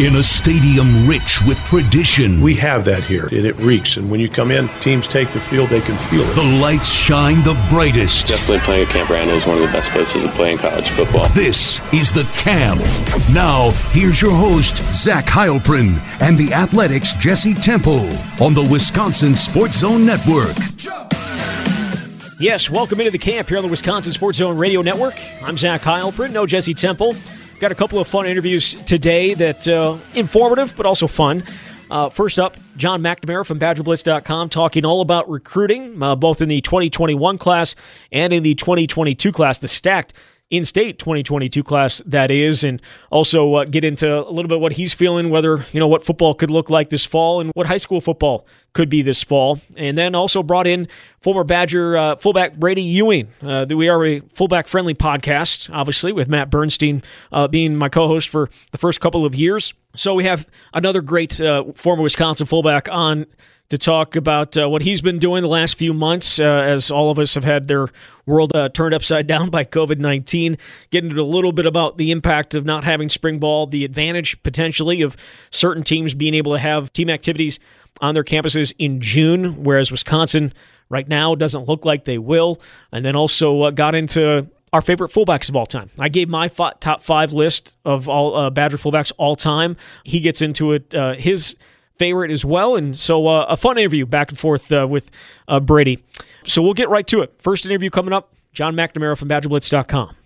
in a stadium rich with tradition. We have that here, and it reeks. And when you come in, teams take the field, they can feel it. The lights shine the brightest. Definitely playing at Camp Randall is one of the best places to play in college football. This is the Camp. Now, here's your host, Zach Heilprin, and the Athletic's Jesse Temple on the Wisconsin Sports Zone Network. Yes, welcome into the camp here on the Wisconsin Sports Zone Radio Network. I'm Zach Heilprin, no Jesse Temple. Got a couple of fun interviews today that uh, informative but also fun. Uh, first up, Jon McNamara from BadgerBlitz.com talking all about recruiting, uh, both in the 2021 class and in the 2022 class, the stacked in state 2022 class that is and also uh, get into a little bit what he's feeling whether you know what football could look like this fall and what high school football could be this fall. And then also brought in former badger uh, fullback bradie ewing uh, we are a fullback friendly podcast obviously with matt bernstein uh, being my co-host for the first couple of years. So we have another great uh, former wisconsin fullback on to talk about uh, what he's been doing the last few months uh, as all of us have had their world uh, turned upside down by COVID 19. Get into a little bit about the impact of not having spring ball, the advantage potentially of certain teams being able to have team activities on their campuses in June, whereas Wisconsin right now doesn't look like they will. And then also uh, got into our favorite fullbacks of all time. I gave my top five list of all uh, Badger fullbacks all time. He gets into it. Uh, his favorite as well. And so uh, a fun interview back and forth uh, with uh, Bradie. So we'll get right to it. First interview coming up Jon McNamara from BadgerBlitz.com.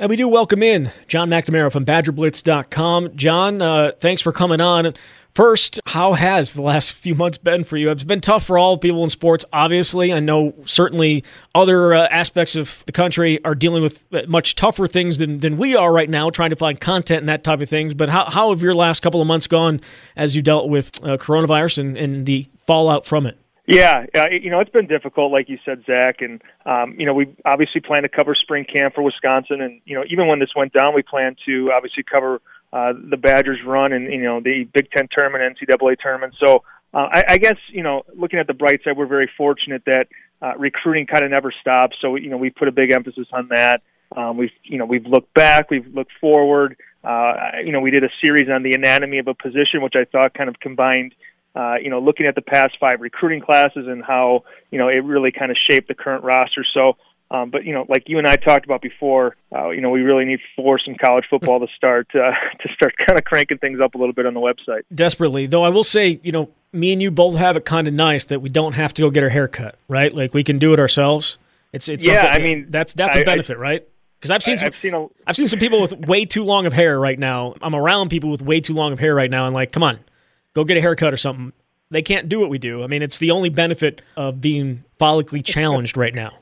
And we do welcome in Jon McNamara from BadgerBlitz.com. Jon, uh, thanks for coming on. First, how has the last few months been for you? It's been tough for all people in sports, obviously. I know certainly other uh, aspects of the country are dealing with uh, much tougher things than, than we are right now, trying to find content and that type of things. But how, how have your last couple of months gone as you dealt with uh, coronavirus and, and the fallout from it? Yeah, you know, it's been difficult, like you said, Zach. And, um, you know, we obviously plan to cover spring camp for Wisconsin. And, you know, even when this went down, we plan to obviously cover uh, the Badgers run and you know the Big Ten tournament, NCAA tournament. So uh, I, I guess you know looking at the bright side, we're very fortunate that uh, recruiting kind of never stops. So you know we put a big emphasis on that. Um, we've you know we've looked back, we've looked forward. Uh, you know we did a series on the anatomy of a position, which I thought kind of combined. Uh, you know, looking at the past five recruiting classes and how you know it really kind of shaped the current roster. So um, but you know, like you and I talked about before, uh, you know, we really need for some college football to start uh, to start kind of cranking things up a little bit on the website. Desperately, though, I will say, you know, me and you both have it kind of nice that we don't have to go get our hair cut, right? Like we can do it ourselves. It's it's yeah. I mean, that's that's a benefit, I, right? Because I've seen some, I've seen, a, I've seen some people with way too long of hair right now. I'm around people with way too long of hair right now, and like, come on, go get a haircut or something. They can't do what we do. I mean, it's the only benefit of being follically challenged right now.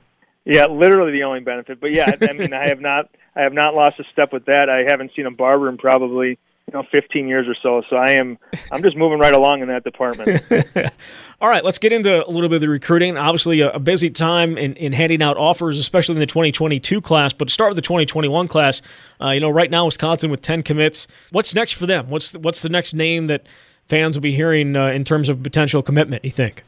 Yeah, literally the only benefit. But yeah, I mean, I have not, I have not lost a step with that. I haven't seen a barber in probably you know 15 years or so. So I am, I'm just moving right along in that department. All right, let's get into a little bit of the recruiting. Obviously, a, a busy time in, in handing out offers, especially in the 2022 class. But start with the 2021 class. Uh, you know, right now Wisconsin with 10 commits. What's next for them? What's the, what's the next name that fans will be hearing uh, in terms of potential commitment? You think?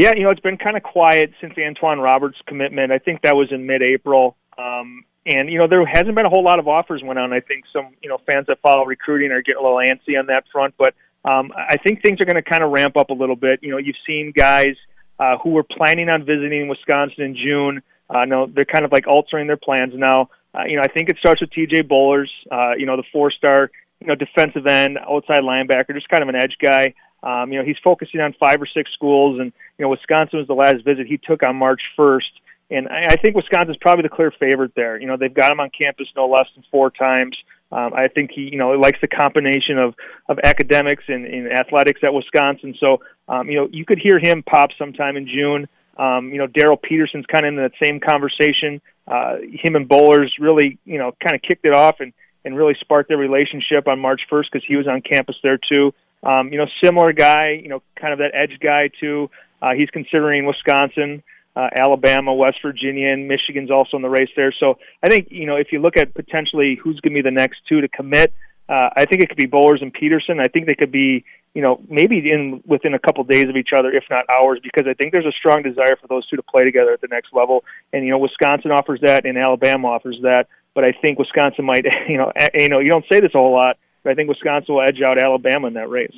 Yeah, you know, it's been kind of quiet since Antwan Roberts' commitment. I think that was in mid-April. Um, and you know, there hasn't been a whole lot of offers went on. I think some you know fans that follow recruiting are getting a little antsy on that front, but um, I think things are going to kind of ramp up a little bit. You know, you've seen guys uh, who were planning on visiting Wisconsin in June. Uh, no, they're kind of like altering their plans now. Uh, you know, I think it starts with T.J. Bollers. Uh, you know, the four-star, you know, defensive end, outside linebacker, just kind of an edge guy. Um, you know, he's focusing on five or six schools, and you know, Wisconsin was the last visit he took on March 1st. And I, I think Wisconsin's probably the clear favorite there. You know, they've got him on campus no less than four times. Um, I think he, you know, likes the combination of of academics and, and athletics at Wisconsin. So, um, you know, you could hear him pop sometime in June. Um, you know, Darrell Peterson's kind of in that same conversation. Uh, him and Bollers really, you know, kind of kicked it off and and really sparked their relationship on March 1st because he was on campus there too. Um, you know, similar guy, you know, kind of that edge guy too. Uh, he's considering Wisconsin, uh, Alabama, West Virginia, and Michigan's also in the race there. So I think you know if you look at potentially who's going to be the next two to commit, Uh, I think it could be Bollers and Peterson. I think they could be, you know, maybe in within a couple days of each other, if not hours, because I think there's a strong desire for those two to play together at the next level. And you know, Wisconsin offers that, and Alabama offers that. But I think Wisconsin might, you know, you know, you don't say this a whole lot, I think Wisconsin will edge out Alabama in that race.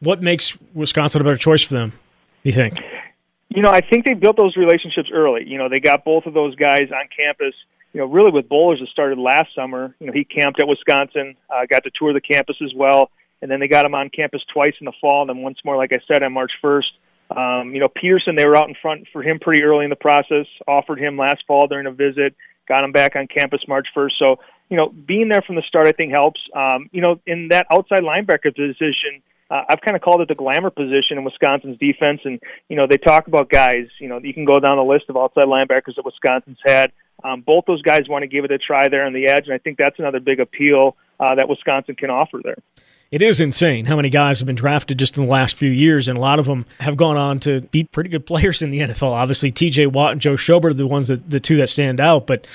What makes Wisconsin a better choice for them? Do you think? You know, I think they built those relationships early. You know, they got both of those guys on campus you know, really with Bollers, it started last summer. You know, he camped at Wisconsin, uh, got to tour the campus as well, and then they got him on campus twice in the fall, and then once more, like I said, on March 1st. Um, you know, Peterson, they were out in front for him pretty early in the process, offered him last fall during a visit, got him back on campus March 1st. So, you know, being there from the start, I think helps. Um, you know, in that outside linebacker position, uh, I've kind of called it the glamour position in Wisconsin's defense. And, you know, they talk about guys, you know, you can go down the list of outside linebackers that Wisconsin's had. Um, both those guys want to give it a try there on the edge, and I think that's another big appeal uh, that Wisconsin can offer there. It is insane how many guys have been drafted just in the last few years, and a lot of them have gone on to be pretty good players in the NFL. Obviously, T.J. Watt and Joe Schobert are the ones that the two that stand out, but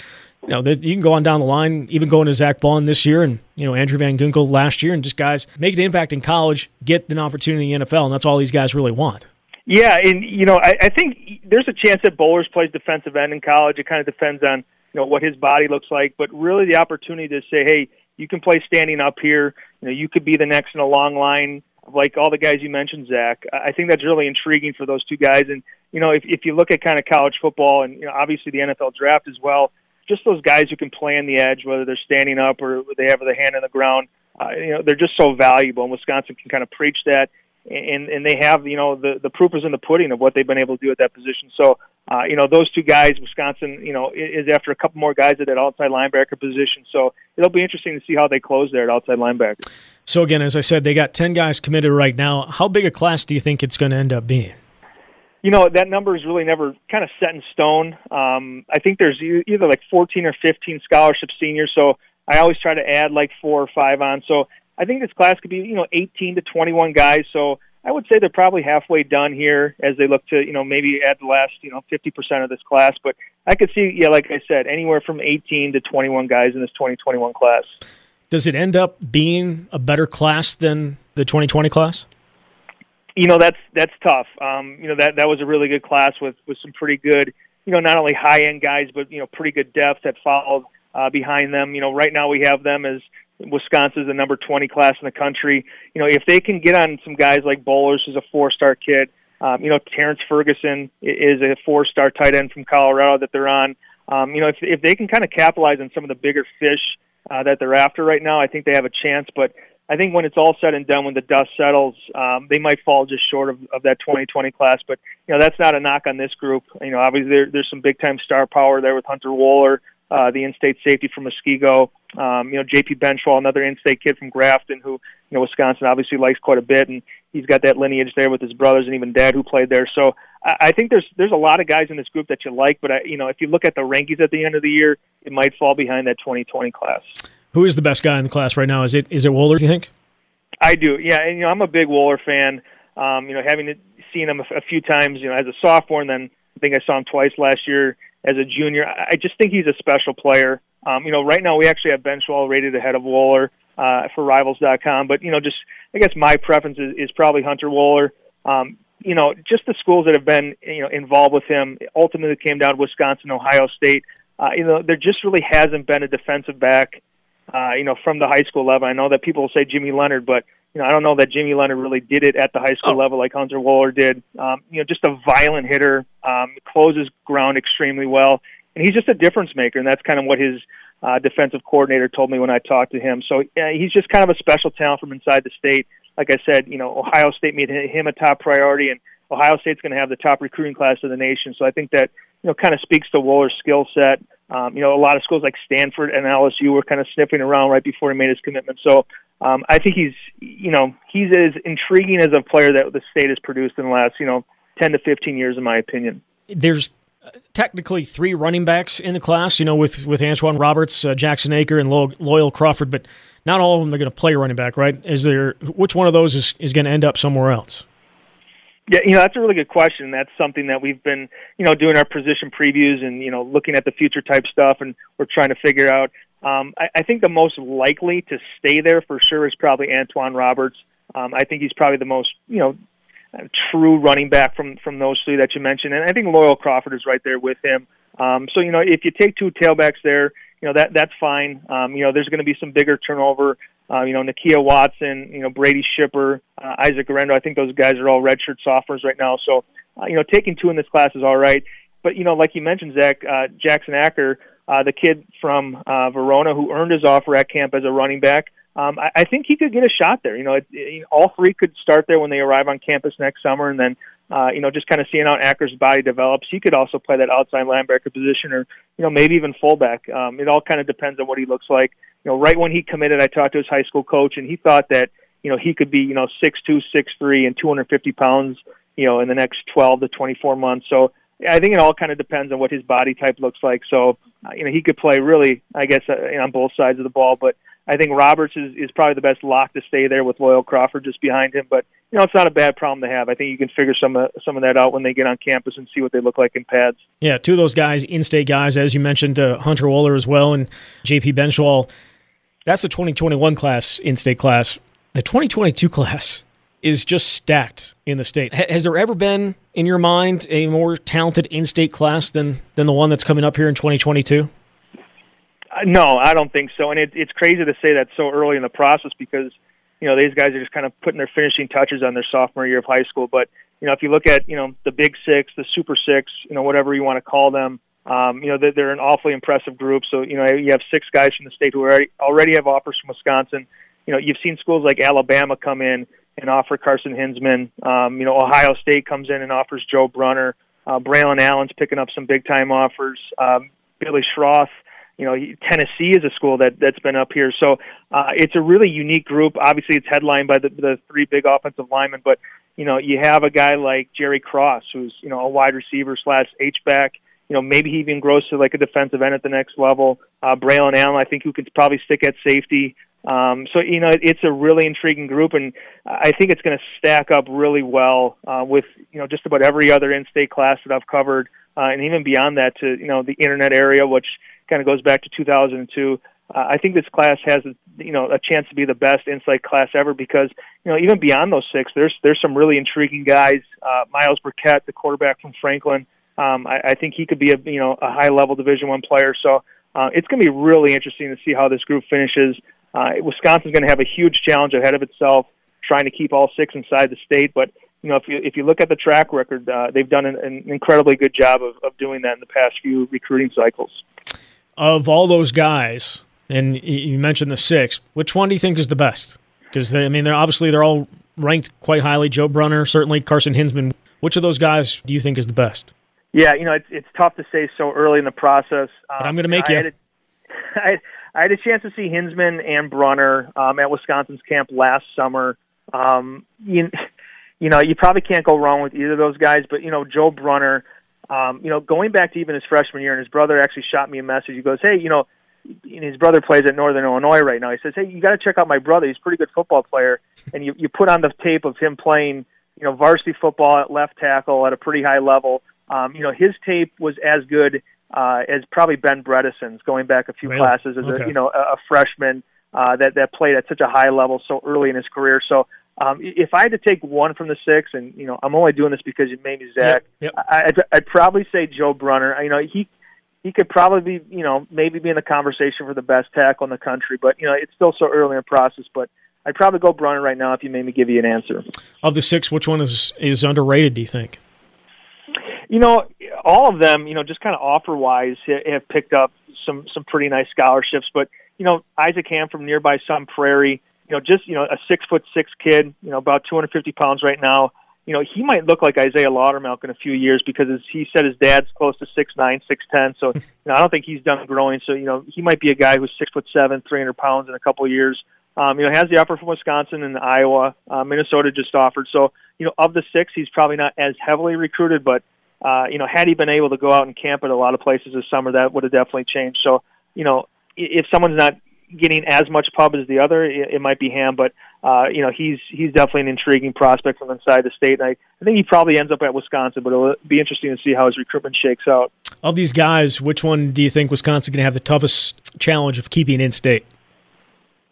you know, you can go on down the line, even going to Zack Baun this year and, you know, Andrew Van Ginkel last year, and just guys make an impact in college, get an opportunity in the NFL, and that's all these guys really want. Yeah, and you know, I, I think there's a chance that Bollers plays defensive end in college. It kind of depends on you know what his body looks like, but really the opportunity to say, hey, you can play standing up here. You know, you could be the next in a long line like all the guys you mentioned, Zach. I think that's really intriguing for those two guys. And you know, if if you look at kind of college football and you know, obviously the NFL draft as well, just those guys who can play on the edge, whether they're standing up or they have the hand on the ground, uh, you know, they're just so valuable. And Wisconsin can kind of preach that and and they have you know the the proof is in the pudding of what they've been able to do at that position. So uh, you know those two guys, Wisconsin, you know is after a couple more guys at that outside linebacker position. So it'll be interesting to see how they close there at outside linebacker. So again, as I said, they got ten guys committed right now. How big a class do you think it's going to end up being? You know that number is really never kind of set in stone. Um, I think there's either like 14 or 15 scholarship seniors. So I always try to add like four or five on. So I think this class could be, you know, 18 to 21 guys. So I would say they're probably halfway done here as they look to, you know, maybe add the last, you know, 50% of this class. But I could see, yeah, like I said, anywhere from 18 to 21 guys in this 2021 class. Does it end up being a better class than the 2020 class? You know, that's that's tough. Um, you know, that that was a really good class with with some pretty good, you know, not only high end guys, but you know, pretty good depth that followed uh, behind them. You know, right now we have them as Wisconsin's the number 20 class in the country. You know, if they can get on some guys like Bollers, who's a four-star kid, um, you know, Terrence Ferguson is a four-star tight end from Colorado that they're on. Um, you know, if if they can kind of capitalize on some of the bigger fish uh, that they're after right now, I think they have a chance. But I think when it's all said and done, when the dust settles, um, they might fall just short of, of that 2020 class. But you know, that's not a knock on this group. You know, obviously there, there's some big time star power there with Hunter Wohler, uh, the in-state safety from Muskego. Um, you know, J.P. Benzschawel, another in-state kid from Grafton, who you know Wisconsin obviously likes quite a bit, and he's got that lineage there with his brothers and even dad who played there. So I, I think there's there's a lot of guys in this group that you like, but I, you know, if you look at the rankings at the end of the year, it might fall behind that 2020 class. Who is the best guy in the class right now? Is it is it Wohler? Do you think? I do, yeah. And you know, I'm a big Wohler fan. Um, you know, having seen him a, few times, you know, as a sophomore, and then I think I saw him twice last year as a junior. I I just think he's a special player. Um, you know, right now we actually have Benzschawel rated ahead of Wohler uh, for Rivals.com, but you know, just I guess my preference is, is probably Hunter Wohler. Um, you know, just the schools that have been you know involved with him ultimately came down to Wisconsin, Ohio State. Uh, you know, there just really hasn't been a defensive back. Uh, you know, from the high school level. I know that people say Jimmy Leonhard, but you know, I don't know that Jimmy Leonhard really did it at the high school oh. level like Hunter Wohler did. Um, you know, just a violent hitter, um, closes ground extremely well, and he's just a difference maker, and that's kind of what his uh, defensive coordinator told me when I talked to him. So uh, he's just kind of a special talent from inside the state. Like I said, you know, Ohio State made him a top priority, and Ohio State's going to have the top recruiting class of the nation. So I think that you know kind of speaks to Wohler's skill set. Um, you know, a lot of schools like Stanford and LSU were kind of sniffing around right before he made his commitment. So um, I think he's, you know, he's as intriguing as a player that the state has produced in the last, you know, 10 to 15 years, in my opinion. There's technically three running backs in the class, you know, with, with Antwan Roberts, uh, Jackson Acker, and Loyal Crawford, but not all of them are going to play running back, right? Is there, which one of those is, is going to end up somewhere else? Yeah, you know that's a really good question. That's something that we've been, you know, doing our position previews and you know looking at the future type stuff, and we're trying to figure out Um, I, I think the most likely to stay there for sure is probably Antwan Roberts. Um, I think he's probably the most, you know, true running back from from those three that you mentioned, and I think Loyal Crawford is right there with him. Um, so you know, if you take two tailbacks there, you know that that's fine. Um, you know, there's going to be some bigger turnover. Uh, you know, Nakia Watson, you know, Brady Schipper, uh, Isaac Guerendo. I think those guys are all redshirt sophomores right now. So, uh, you know, taking two in this class is all right. But you know, like you mentioned, Zach uh, Jackson Acker, uh, the kid from uh, Verona who earned his offer at camp as a running back. Um, I, I think he could get a shot there. You know, it, it, all three could start there when they arrive on campus next summer, and then uh, you know, just kind of seeing how Acker's body develops. He could also play that outside linebacker position, or you know, maybe even fullback. Um, it all kind of depends on what he looks like. You know, right when he committed, I talked to his high school coach, and he thought that you know he could be you know six two, six three, and 250 pounds. You know, in the next 12 to 24 months. So I think it all kind of depends on what his body type looks like. So, uh, you know, he could play really, I guess, uh, on both sides of the ball. But I think Roberts is, is probably the best lock to stay there with Loyal Crawford just behind him. But you know, it's not a bad problem to have. I think you can figure some of some of that out when they get on campus and see what they look like in pads. Yeah, two of those guys, in-state guys, as you mentioned, uh, Hunter Wohler as well, and J.P. Benzschawel. That's the 2021 class, in-state class. The 2022 class is just stacked in the state. has there ever been, in your mind, a more talented in-state class than than the one that's coming up here in 2022? Uh, no, I don't think so. And it, it's crazy to say that so early in the process because you know these guys are just kind of putting their finishing touches on their sophomore year of high school. But you know, if you look at you know the Big Six, the Super Six, you know whatever you want to call them, um, you know they're, they're an awfully impressive group. So you know you have six guys from the state who already already have offers from Wisconsin. You know you've seen schools like Alabama come in and offer Carson Hinzman. Um, you know, Ohio State comes in and offers Joe Brunner. Uh, Braylon Allen's picking up some big time offers. Um, Billy Schroth, you know, Tennessee is a school that that's been up here. So uh, it's a really unique group. Obviously, it's headlined by the, the three big offensive linemen, but you know, you have a guy like Jerry Cross, who's you know a wide receiver slash H back. You know, maybe he even grows to like a defensive end at the next level. Uh, Braylon Allen, I think, who can probably stick at safety. Um, so you know it's a really intriguing group, and I think it's going to stack up really well uh, with you know just about every other in-state class that I've covered, uh, and even beyond that to you know the internet area, which kind of goes back to 2002. Uh, I think this class has you know a chance to be the best in-state class ever because you know even beyond those six, there's there's some really intriguing guys. Uh, Myles Burkett, the quarterback from Franklin, um, I, I think he could be a you know a high-level Division One player. So uh, it's going to be really interesting to see how this group finishes. Uh, Wisconsin's going to have a huge challenge ahead of itself trying to keep all six inside the state. But you know, if you if you look at the track record, uh, they've done an, an incredibly good job of, of doing that in the past few recruiting cycles. Of all those guys, and you mentioned the six, which one do you think is the best? Because I mean, they're obviously they're all ranked quite highly. Joe Brunner, certainly Carson Hinzman. Which of those guys do you think is the best? Yeah, you know, it's it's tough to say so early in the process. Um, but I'm going to make you. I, I had a chance to see Hinzman and Brunner um, at Wisconsin's camp last summer. Um, you, you know, you probably can't go wrong with either of those guys. But you know, Joe Brunner, um, you know, going back to even his freshman year, and his brother actually shot me a message. He goes, "Hey, you know." his brother plays at Northern Illinois right now. He says, "Hey, you got to check out my brother. He's a pretty good football player." And you you put on the tape of him playing, you know, varsity football at left tackle at a pretty high level. Um, you know, his tape was as good uh, as probably Ben Bredeson's going back a few really? classes as okay. a you know a, a freshman uh, that that played at such a high level so early in his career. So um, if I had to take one from the six, and you know I'm only doing this because you made me Zach, yep, yep. I, I'd, I'd probably say Joe Brunner. You know he he could probably be you know maybe be in the conversation for the best tackle in the country, but you know it's still so early in the process. But I'd probably go Brunner right now if you made me give you an answer. Of the six, which one is is underrated? Do you think? You know, all of them, you know, just kind of offer wise have picked up some some pretty nice scholarships. But you know, Isaac Hamm from nearby Sun Prairie, you know, just you know, a six foot six kid, you know, about 250 pounds right now. You know, he might look like Isaiah Loudermilk in a few years because his, he said his dad's close to six nine, six ten. So, you know, I don't think he's done growing. So, you know, he might be a guy who's six foot seven, 300 pounds in a couple of years. Um, you know, has the offer from Wisconsin and Iowa. Uh, Minnesota just offered. So, you know, of the six, he's probably not as heavily recruited, but uh, you know, had he been able to go out and camp at a lot of places this summer, that would have definitely changed. So, you know, if someone's not getting as much pub as the other, it, it might be Hamm, but uh, you know, he's he's definitely an intriguing prospect from inside the state. And I, I think he probably ends up at Wisconsin, but it'll be interesting to see how his recruitment shakes out. Of these guys, which one do you think Wisconsin going to have the toughest challenge of keeping in state?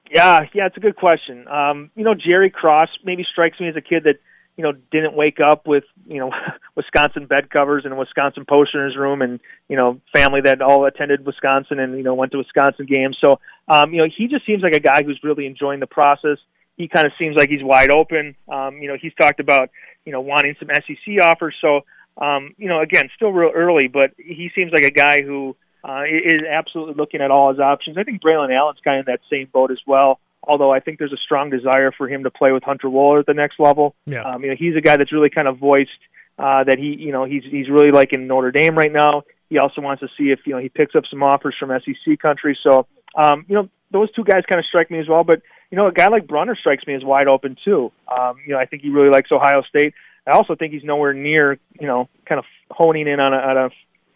Yeah, yeah, it's a good question. Um, you know, Jerry Cross maybe strikes me as a kid that you know didn't wake up with you know Wisconsin bed covers and a Wisconsin poster in his room, and you know family that all attended Wisconsin and you know went to Wisconsin games. So um, you know he just seems like a guy who's really enjoying the process. He kind of seems like he's wide open. Um, you know, he's talked about you know wanting some SEC offers. So um, you know, again, still real early, but he seems like a guy who uh, is absolutely looking at all his options. I think Braylon Allen's kind of in that same boat as well. Although I think there's a strong desire for him to play with Hunter Wohler at the next level. Yeah. Um, you know, he's a guy that's really kind of voiced uh, that he, you know, he's he's really like in Notre Dame right now. He also wants to see if you know he picks up some offers from SEC country. So, um, you know, those two guys kind of strike me as well. But you know, a guy like Brunner strikes me as wide open too. Um, you know, I think he really likes Ohio State. I also think he's nowhere near, you know, kind of honing in on a, on a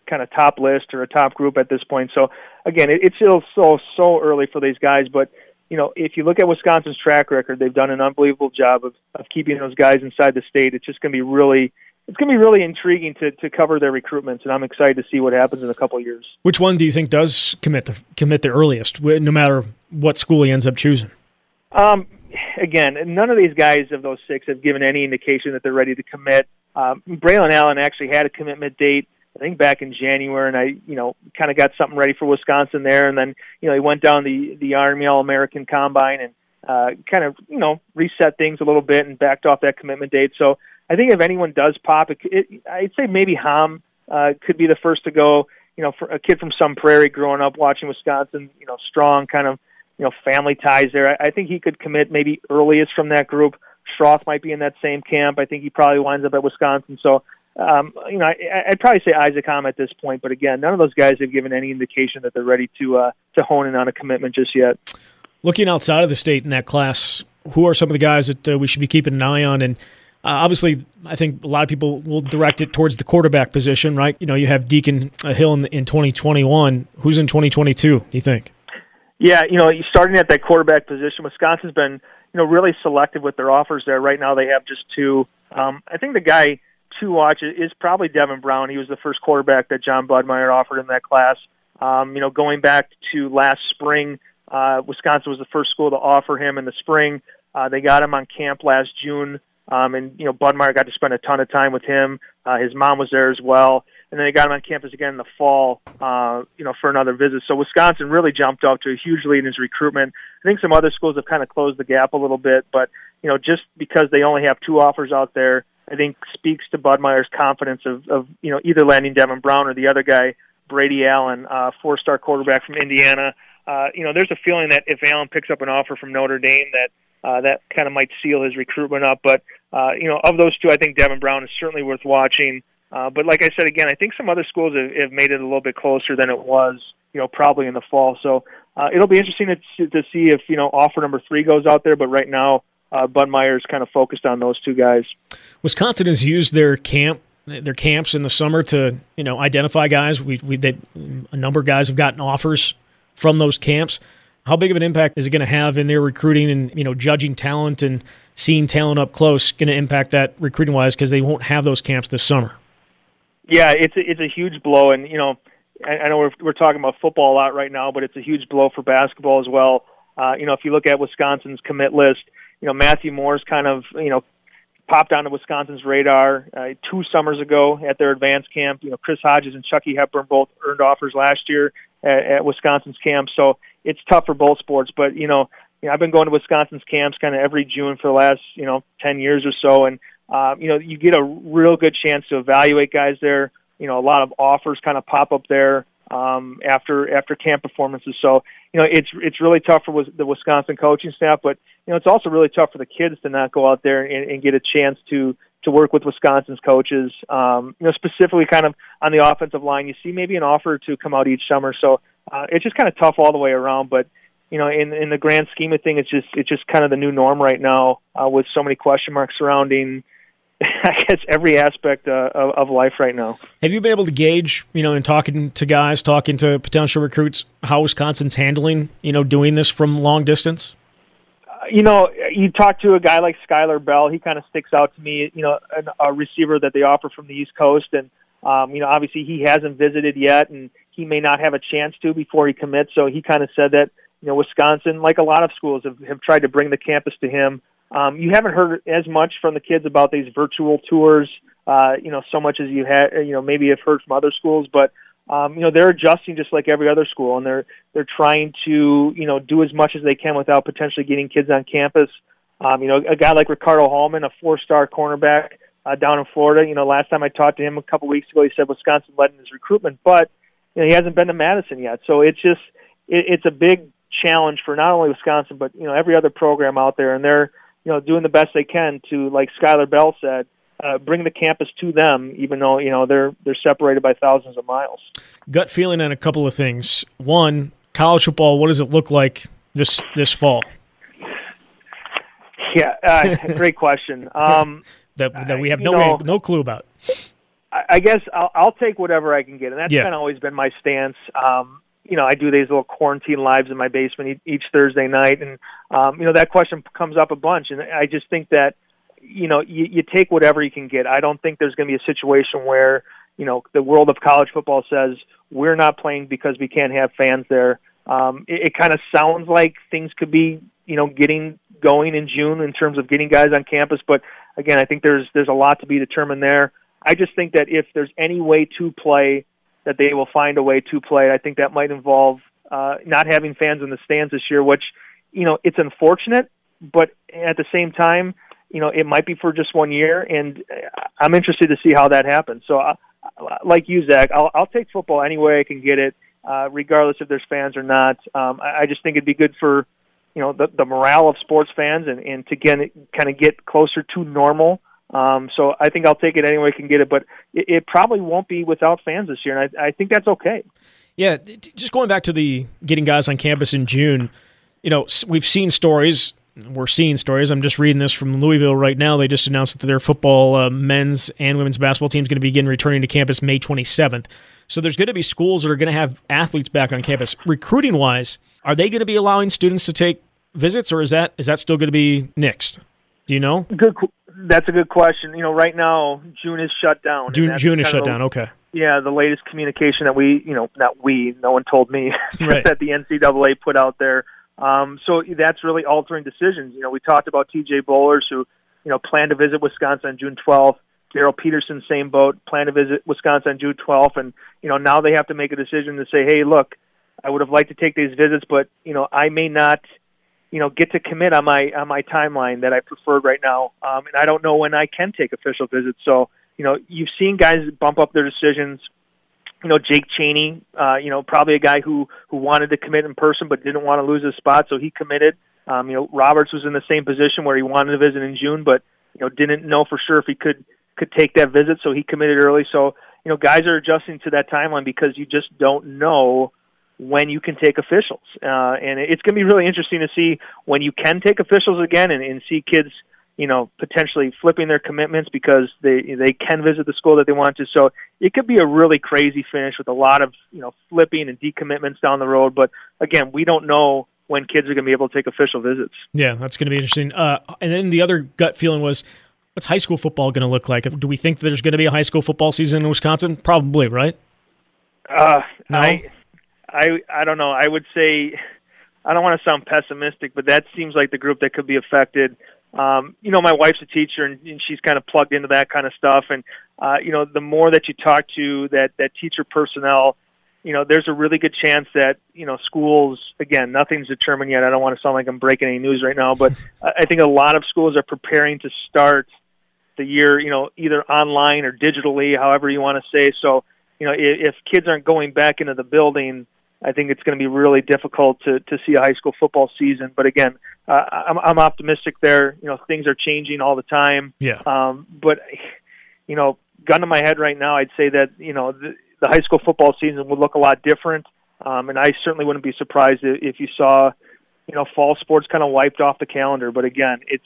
kind of top list or a top group at this point. So again, it, it's still so so early for these guys, but you know, if you look at Wisconsin's track record, they've done an unbelievable job of, of keeping those guys inside the state. It's just going to be really it's going to be really intriguing to, to cover their recruitments, and I'm excited to see what happens in a couple of years. Which one do you think does commit the commit the earliest, no matter what school he ends up choosing? Um, again, none of these guys of those six have given any indication that they're ready to commit. Um, Braylon Allen actually had a commitment date, I think back in January, and I, you know, kind of got something ready for Wisconsin there, and then, you know, he went down the the Army All American Combine and uh, kind of, you know, reset things a little bit and backed off that commitment date. So I think if anyone does pop, it, it, I'd say maybe Hamm uh, could be the first to go. You know, for a kid from Sun Prairie growing up watching Wisconsin, you know, strong kind of you know family ties there. I, I think he could commit maybe earliest from that group. Schroth might be in that same camp. I think he probably winds up at Wisconsin. So um, you know, I, I'd probably say Isaac Hamm at this point, but again, none of those guys have given any indication that they're ready to uh, to hone in on a commitment just yet. Looking outside of the state in that class, who are some of the guys that uh, we should be keeping an eye on? And uh, obviously, I think a lot of people will direct it towards the quarterback position, right? You know, you have Deacon uh, Hill in, in 2021. Who's in 2022? You think? Yeah, you know, starting at that quarterback position, Wisconsin's been, you know, really selective with their offers there. Right now, they have just two. Um, I think the guy to watch is probably Devin Brown. He was the first quarterback that Jon Budmayr offered in that class. Um, you know, going back to last spring, uh, Wisconsin was the first school to offer him in the spring. Uh, they got him on camp last June, um, and you know, Budmayr got to spend a ton of time with him. Uh, his mom was there as well and then they got him on campus again in the fall, uh, you know, for another visit. So Wisconsin really jumped up to a huge lead in his recruitment. I think some other schools have kind of closed the gap a little bit, but you know, just because they only have two offers out there, I think speaks to Budmayr's confidence of, of you know either landing Devin Brown or the other guy, Brady Allen, uh, four-star quarterback from Indiana. Uh, you know, there's a feeling that if Allen picks up an offer from Notre Dame, that uh, that kind of might seal his recruitment up. But uh, you know, of those two, I think Devin Brown is certainly worth watching. Uh, but like I said again, I think some other schools have, have made it a little bit closer than it was, you know, probably in the fall. So uh, it'll be interesting to, to see if you know offer number three goes out there. But right now, uh, Budmayr's kind of focused on those two guys. Wisconsin has used their camp their camps in the summer to you know identify guys. We we they, a number of guys have gotten offers from those camps. How big of an impact is it going to have in their recruiting and you know judging talent and seeing talent up close? Going to impact that recruiting wise because they won't have those camps this summer. Yeah, it's a, it's a huge blow, and you know, I, I know we're we're talking about football a lot right now, but it's a huge blow for basketball as well. Uh, you know, if you look at Wisconsin's commit list, you know Matthew Mors's kind of you know popped onto Wisconsin's radar uh, two summers ago at their advanced camp. You know, Chris Hodges and Chucky Hepburn both earned offers last year at, at Wisconsin's camp, so it's tough for both sports. But you know, you know, I've been going to Wisconsin's camps kind of every June for the last you know ten years or so, and um, you know, you get a real good chance to evaluate guys there. You know, a lot of offers kind of pop up there um, after after camp performances. So, you know, it's it's really tough for the Wisconsin coaching staff, but you know, it's also really tough for the kids to not go out there and, and get a chance to to work with Wisconsin's coaches. Um, you know, specifically kind of on the offensive line, you see maybe an offer to come out each summer. So uh, it's just kind of tough all the way around, but you know, in in the grand scheme of things, it's just it's just kind of the new norm right now uh, with so many question marks surrounding I guess every aspect uh, of, of, life right now. Have you been able to gauge, you know, in talking to guys, talking to potential recruits, how Wisconsin's handling, you know, doing this from long distance? Uh, you know, you talk to a guy like Skyler Bell. He kind of sticks out to me. You know, a, a receiver that they offer from the East Coast, and um, you know, obviously he hasn't visited yet, and he he may not have a chance to before he commits. So he kind of said that you know Wisconsin, like a lot of schools, have, have tried to bring the campus to him. Um, you haven't heard as much from the kids about these virtual tours, uh, you know, so much as you had, you know, maybe have heard from other schools, but um, you know they're adjusting just like every other school, and they're they're trying to you know do as much as they can without potentially getting kids on campus. Um, you know, a guy like Ricardo Hallman, a four-star cornerback uh, down in Florida. You know, last time I talked to him a couple weeks ago, he said Wisconsin led in his recruitment, but you know he hasn't been to Madison yet. So it's just it, it's a big challenge for not only Wisconsin but you know every other program out there, and they're you know doing the best they can to, like Skyler Bell said, uh, bring the campus to them, even though you know they're they're separated by thousands of miles. Gut feeling on a couple of things. One, college football. What does it look like this this fall? Yeah, uh, great question. Um, that that we have no know, no clue about. I guess I'll, I'll take whatever I can get, and that's yeah. kind of always been my stance. Um, you know, I do these little quarantine lives in my basement each, Thursday night, and um, you know that question comes up a bunch, and I just think that you know you, you take whatever you can get. I don't think there's going to be a situation where you know the world of college football says we're not playing because we can't have fans there. Um, it, it kind of sounds like things could be you know getting going in June in terms of getting guys on campus, but again, I think there's there's a lot to be determined there. I just think that if there's any way to play that they will find a way to play. I think that might involve uh, not having fans in the stands this year, which you know it's unfortunate, but at the same time, you know it might be for just one year, and I'm interested to see how that happens. So, uh, like you, Zach, I'll, I'll take football any way I can get it, uh, regardless if there's fans or not. Um, I, I just think it'd be good for you know the, the morale of sports fans and, and to again kind of get closer to normal um, so I think I'll take it any way I can get it, but it, it probably won't be without fans this year, and I, I think that's okay. Yeah, just going back to the getting guys on campus in June, you know, we've seen stories. We're seeing stories. I'm just reading this from Louisville right now. They just announced that their football uh, men's and women's basketball team is going to begin returning to campus May 27th. So there's going to be schools that are going to have athletes back on campus. Recruiting wise, are they going to be allowing students to take visits, or is that is that still going to be nixed? Do you know? Good, that's a good question. You know, right now June is shut down. June June is shut the, down. Okay. Yeah, the latest communication that we, you know, not we, no one told me right. that the NCAA put out there. Um, so that's really altering decisions. You know, we talked about T.J. Bollers, who, you know, planned to visit Wisconsin on June 12th. Darrell Peterson, same boat, planned to visit Wisconsin on June 12th, and you know now they have to make a decision to say, hey, look, I would have liked to take these visits, but you know I may not you know get to commit on my on my timeline that I preferred right now, um, and I don't know when I can take official visits. So you know you've seen guys bump up their decisions. You know Jake Chaney, uh, you know probably a guy who who wanted to commit in person but didn't want to lose his spot, so he committed. Um, you know Roberts was in the same position where he wanted to visit in June, but you know didn't know for sure if he could could take that visit, so he committed early. So you know guys are adjusting to that timeline because you just don't know when you can take officials. Uh, and it's going to be really interesting to see when you can take officials again and, and see kids, you know, potentially flipping their commitments because they they can visit the school that they want to. So it could be a really crazy finish with a lot of you know flipping and decommitments down the road. But again, we don't know when kids are going to be able to take official visits. Yeah, that's going to be interesting. Uh, and then the other gut feeling was. What's high school football going to look like? Do we think there's going to be a high school football season in Wisconsin? Probably, right? Uh, no? I I I don't know. I would say I don't want to sound pessimistic, but that seems like the group that could be affected. Um, you know, my wife's a teacher, and, and she's kind of plugged into that kind of stuff. And uh, you know, the more that you talk to that that teacher personnel, you know, there's a really good chance that you know schools. Again, nothing's determined yet. I don't want to sound like I'm breaking any news right now, but I think a lot of schools are preparing to start the year, you know, either online or digitally, however you want to say. So, you know, if, if kids aren't going back into the building I think it's going to be really difficult to to see a high school football season. But again, uh, I'm I'm optimistic there. You know, things are changing all the time. Yeah. Um, but you know, gun to my head right now, I'd say that you know the, the high school football season would look a lot different. Um, and I certainly wouldn't be surprised if you saw, you know, fall sports kind of wiped off the calendar. But again, it's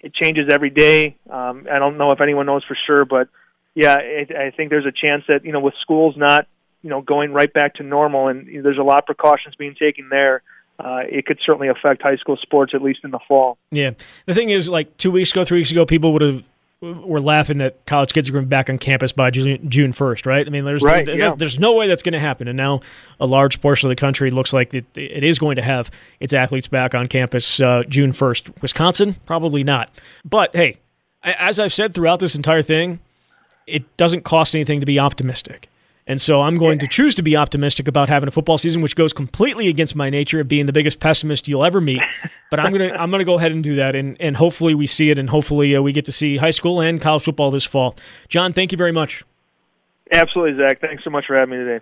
it changes every day. Um, I don't know if anyone knows for sure, but yeah, it, I think there's a chance that you know with schools not you know going right back to normal, and you know, there's a lot of precautions being taken there. Uh, it could certainly affect high school sports at least in the fall. Yeah, the thing is, like two weeks ago, three weeks ago, people would have we're laughing that college kids are going be back on campus by June, June 1st, right? I mean, there's Right, there's, yeah. there's no way that's going to happen. And now a large portion of the country looks like it, it is going to have its athletes back on campus uh, June 1st. Wisconsin, probably not. But hey, as I've said throughout this entire thing, it doesn't cost anything to be optimistic. And so I'm going to choose to be optimistic about having a football season, which goes completely against my nature of being the biggest pessimist you'll ever meet. But I'm gonna I'm gonna go ahead and do that, and and hopefully we see it, and hopefully uh, we get to see high school and college football this fall. Jon, thank you very much. Absolutely, Zach. Thanks so much for having me today.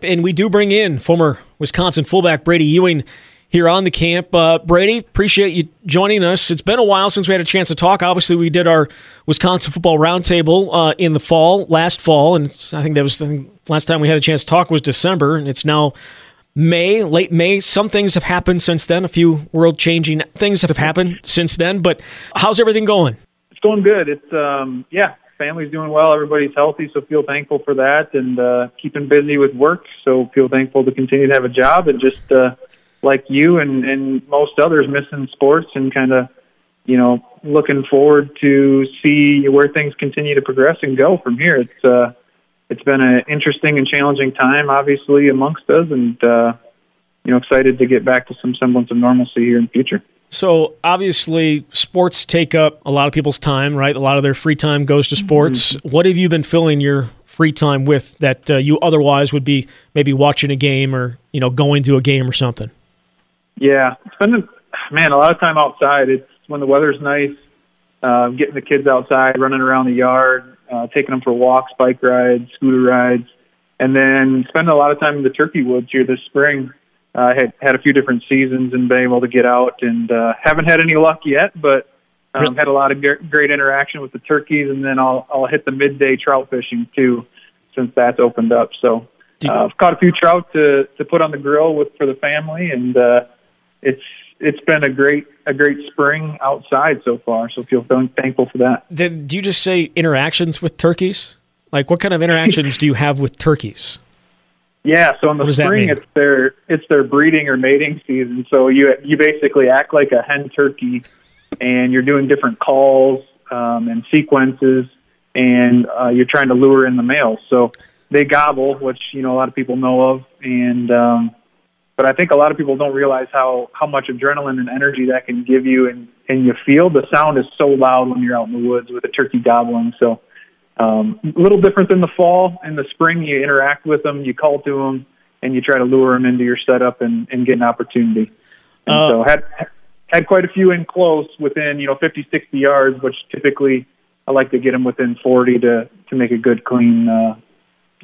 And we do bring in former Wisconsin fullback Bradie Ewing here on the camp. Uh, Bradie, appreciate you joining us. It's been a while since we had a chance to talk. Obviously, we did our Wisconsin football roundtable uh, in the fall, last fall, and I think that was think last time we had a chance to talk was December, and it's now May, late May. Some things have happened since then. A few world-changing things have happened since then. But how's everything going? it's going good. It's um yeah, family's doing well. Everybody's healthy, so feel thankful for that, and uh, keeping busy with work. So feel thankful to continue to have a job and just uh, like you and and most others missing sports and kind of you know looking forward to see where things continue to progress and go from here. It's uh it's been an interesting and challenging time, obviously amongst us, and uh, you know excited to get back to some semblance of normalcy here in the future. So obviously, sports take up a lot of people's time, right? A lot of their free time goes to sports. What have you been filling your free time with that uh, you otherwise would be maybe watching a game or you know going to a game or something? Yeah, spending man a lot of time outside. It's when the weather's nice, uh, getting the kids outside, running around the yard, uh, taking them for walks, bike rides, scooter rides, and then spending a lot of time in the turkey woods here this spring. Uh, had had a few different seasons and been able to get out, and uh, haven't had any luck yet, but um, had a lot of ge- great interaction with the turkeys, and then I'll I'll hit the midday trout fishing too, since that's opened up. So uh, I've caught a few trout to to put on the grill with for the family, and uh, it's it's been a great a great spring outside so far. So feel th- thankful for that. Then do you just say interactions with turkeys? Like what kind of interactions do you have with turkeys? Yeah, so in the What does that spring it's their it's their breeding or mating season. So you you basically act like a hen turkey, and you're doing different calls um, and sequences, and uh, you're trying to lure in the males. So they gobble, which you know a lot of people know of, and um, but I think a lot of people don't realize how how much adrenaline and energy that can give you, and and you feel the sound is so loud when you're out in the woods with a turkey gobbling. So um, a little different than the fall. In the spring, you interact with them, you call to them, and you try to lure them into your setup and, and get an opportunity. And Uh, so had had quite a few in close within you know 50, 60 yards, which typically I like to get them within 40 to to make a good clean uh,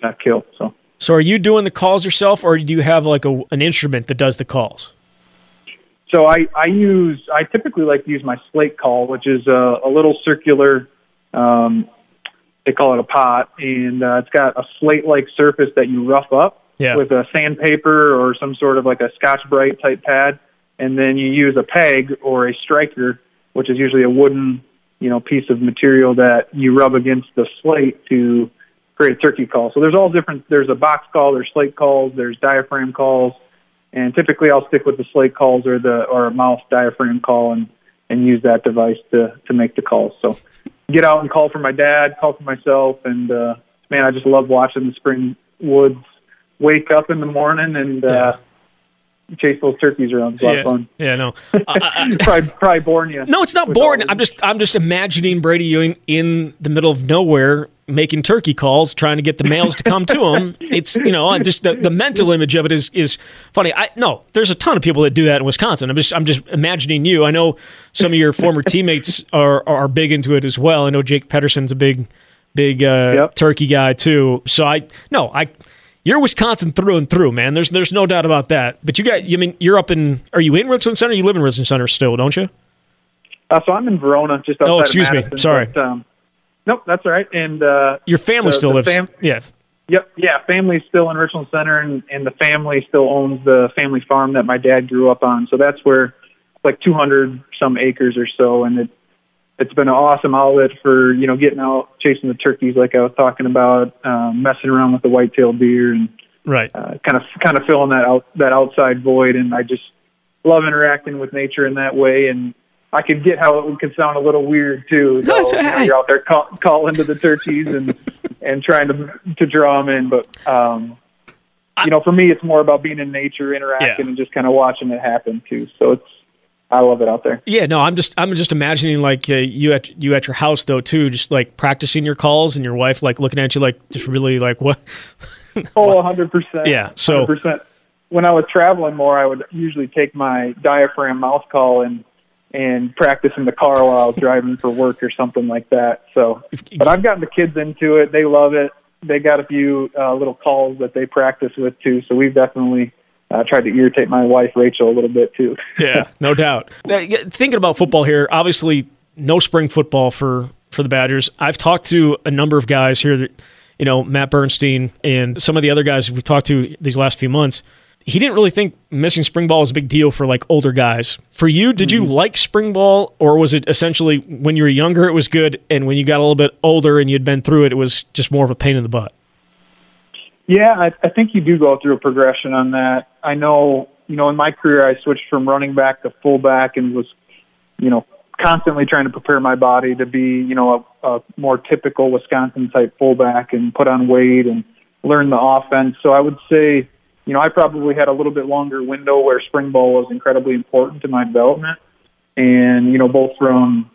uh, kill. So. So are you doing the calls yourself, or do you have like a, an instrument that does the calls? So I, I use I typically like to use my slate call, which is a, a little circular. Um, they call it a pot, and uh, it's got a slate-like surface that you rough up Yeah. with a sandpaper or some sort of like a Scotch Brite type pad, and then you use a peg or a striker, which is usually a wooden you know piece of material that you rub against the slate to create a turkey call. So there's all different. There's a box call, there's slate calls, there's diaphragm calls, and typically I'll stick with the slate calls or the or a mouth diaphragm call and and use that device to to make the calls. So get out and call for my dad, call for myself, and uh, man, I just love watching the spring woods wake up in the morning and uh, chase those turkeys around. It's a lot yeah, of fun. yeah, no. I- I- probably probably boring you. No, it's not boring. I'm just I'm just imagining Bradie Ewing in the middle of nowhere making turkey calls, trying to get the males to come to him. It's you know, just the, the mental image of it is is funny. I no, there's a ton of people that do that in Wisconsin. I'm just I'm just imagining you. I know some of your former teammates are are big into it as well. I know Jake Pedersen's a big big uh, Yep. turkey guy too. So I no, I you're Wisconsin through and through, man. There's there's no doubt about that. But you got, you mean you're up in? Are you in Richland Center? You live in Richland Center still, don't you? Uh, so I'm in Verona, just outside Oh, excuse me. Sorry. But, um, nope, that's all right. And uh, Your family The- still the lives. fam- yeah. Yep, yeah, family's still in Richland Center, and, and the family still owns the family farm that my dad grew up on. So that's where like 200 some acres or so, and it it's been an awesome outlet for you know getting out chasing the turkeys, like I was talking about, um, messing around with the white-tailed deer, and Right. uh, kind of kind of filling that out that outside void. And I just love interacting with nature in that way. And I could get how it could sound a little weird too. So, you know, you're out there call, calling to the turkeys and and trying to to draw them in, but um, you know, for me, it's more about being in nature, interacting, Yeah. and just kind of watching it happen too. So it's I love it out there. Yeah, no, I'm just I'm just imagining like uh, you at you at your house though too, just like practicing your calls and your wife like looking at you like just really like what? Oh, hundred percent. Yeah, so- percent. When I was traveling more, I would usually take my diaphragm mouth call and and practice in the car while I was driving for work or something like that. So, but I've gotten the kids into it; they love it. They got a few uh, little calls that they practice with too. So we've definitely uh, tried to irritate my wife Rachel a little bit too. Yeah, no doubt. Thinking about football here, obviously no spring football for for the Badgers. I've talked to a number of guys here that you know Matt Bernstein and some of the other guys we've talked to these last few months. He didn't really think missing spring ball was a big deal for like older guys. For you, did you mm-hmm. like spring ball, or was it essentially when you were younger it was good, and when you got a little bit older and you'd been through it, it was just more of a pain in the butt? Yeah, I, I think you do go through a progression on that. I know, you know, in my career, I switched from running back to fullback and was, you know, constantly trying to prepare my body to be, you know, a, a more typical Wisconsin type fullback and put on weight and learn the offense. So I would say, you know, I probably had a little bit longer window where spring ball was incredibly important to my development. And, you know, both from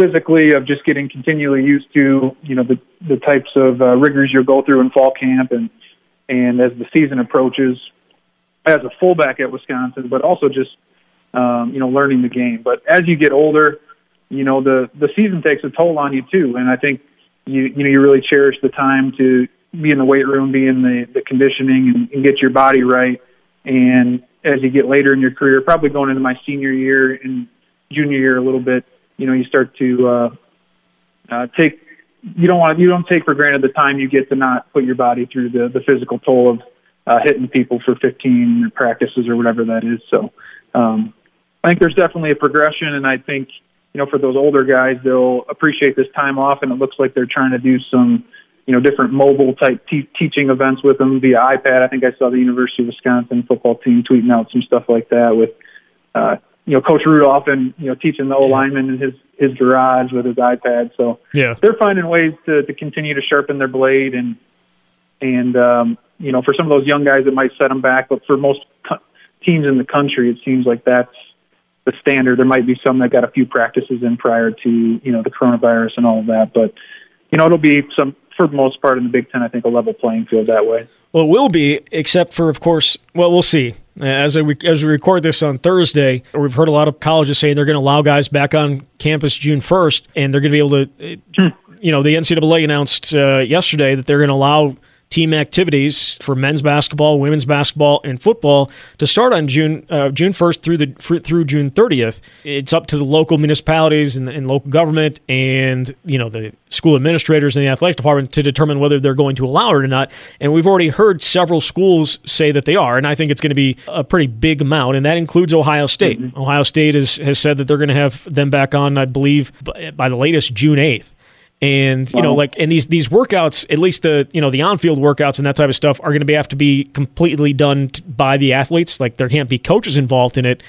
physically of just getting continually used to, you know, the, the types of uh, rigors you'll go through in fall camp and, and as the season approaches as a fullback at Wisconsin, but also just um, you know learning the game. But as you get older, you know the the season takes a toll on you too, and I think you you know you really cherish the time to be in the weight room, be in the the conditioning, and, and get your body right. And as you get later in your career, probably going into my senior year and junior year a little bit, you know you start to uh, uh, take you don't want you don't take for granted the time you get to not put your body through the the physical toll of uh, hitting people for 15 practices or whatever that is. So um, I think there's definitely a progression, and I think you know for those older guys they'll appreciate this time off, and it looks like they're trying to do some you know different mobile type te- teaching events with them via iPad. I think I saw the University of Wisconsin football team tweeting out some stuff like that with. Uh, you know, Coach Rudolph and you know teaching the O lineman in his his garage with his iPad. So Yeah. they're finding ways to, to continue to sharpen their blade and and um, you know for some of those young guys it might set them back, but for most co- teams in the country it seems like that's the standard. There might be some that got a few practices in prior to you know the coronavirus and all of that, but you know it'll be some for the most part in the Big Ten. I think a level playing field that way. Well, it will be, except for, of course, well, we'll see. As, I, as we record this on Thursday, we've heard a lot of colleges saying they're going to allow guys back on campus June 1st, and they're going to be able to, you know, the NCAA announced uh, yesterday that they're going to allow team activities for men's basketball, women's basketball, and football to start on June uh, June first through the through June thirtieth. It's up to the local municipalities and, and local government, and you know the school administrators and the athletic department to determine whether they're going to allow it or not. And we've already heard several schools say that they are, and I think it's going to be a pretty big amount, and that includes Ohio State. Ohio State has has said that they're going to have them back on, I believe, by by the latest June eighth and you know like and these these workouts at least the you know the on-field workouts and that type of stuff are going to be have to be completely done t- by the athletes. Like there can't be coaches involved in it.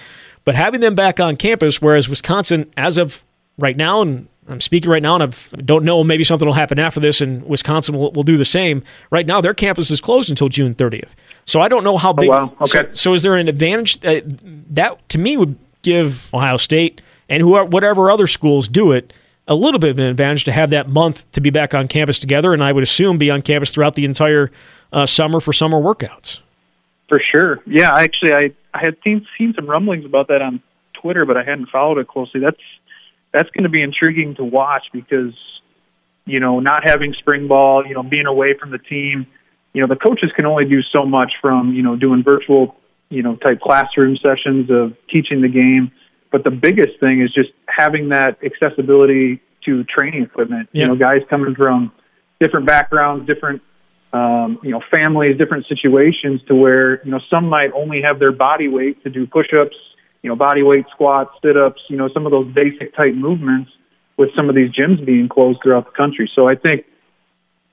But having them back on campus whereas Wisconsin as of right now and I'm speaking right now and I don't know maybe something will happen after this and Wisconsin will, will do the same. Right now their campus is closed until June 30th so I don't know how big wow. so, Okay. so is there an advantage uh, that to me would give Ohio State and whoever whatever other schools do it a little bit of an advantage to have that month to be back on campus together, and I would assume be on campus throughout the entire uh, summer for summer workouts. For sure. Yeah, actually, I I had seen seen some rumblings about that on Twitter, but I hadn't followed it closely. That's that's going to be intriguing to watch because you know not having spring ball, you know, being away from the team, you know, the coaches can only do so much from you know doing virtual you know type classroom sessions of teaching the game. But the biggest thing is just having that accessibility to training equipment. Yeah. You know, guys coming from different backgrounds, different um, you know, families, different situations to where, you know, some might only have their body weight to do push-ups, you know, body weight squats, sit-ups, you know, some of those basic type movements with some of these gyms being closed throughout the country. So I think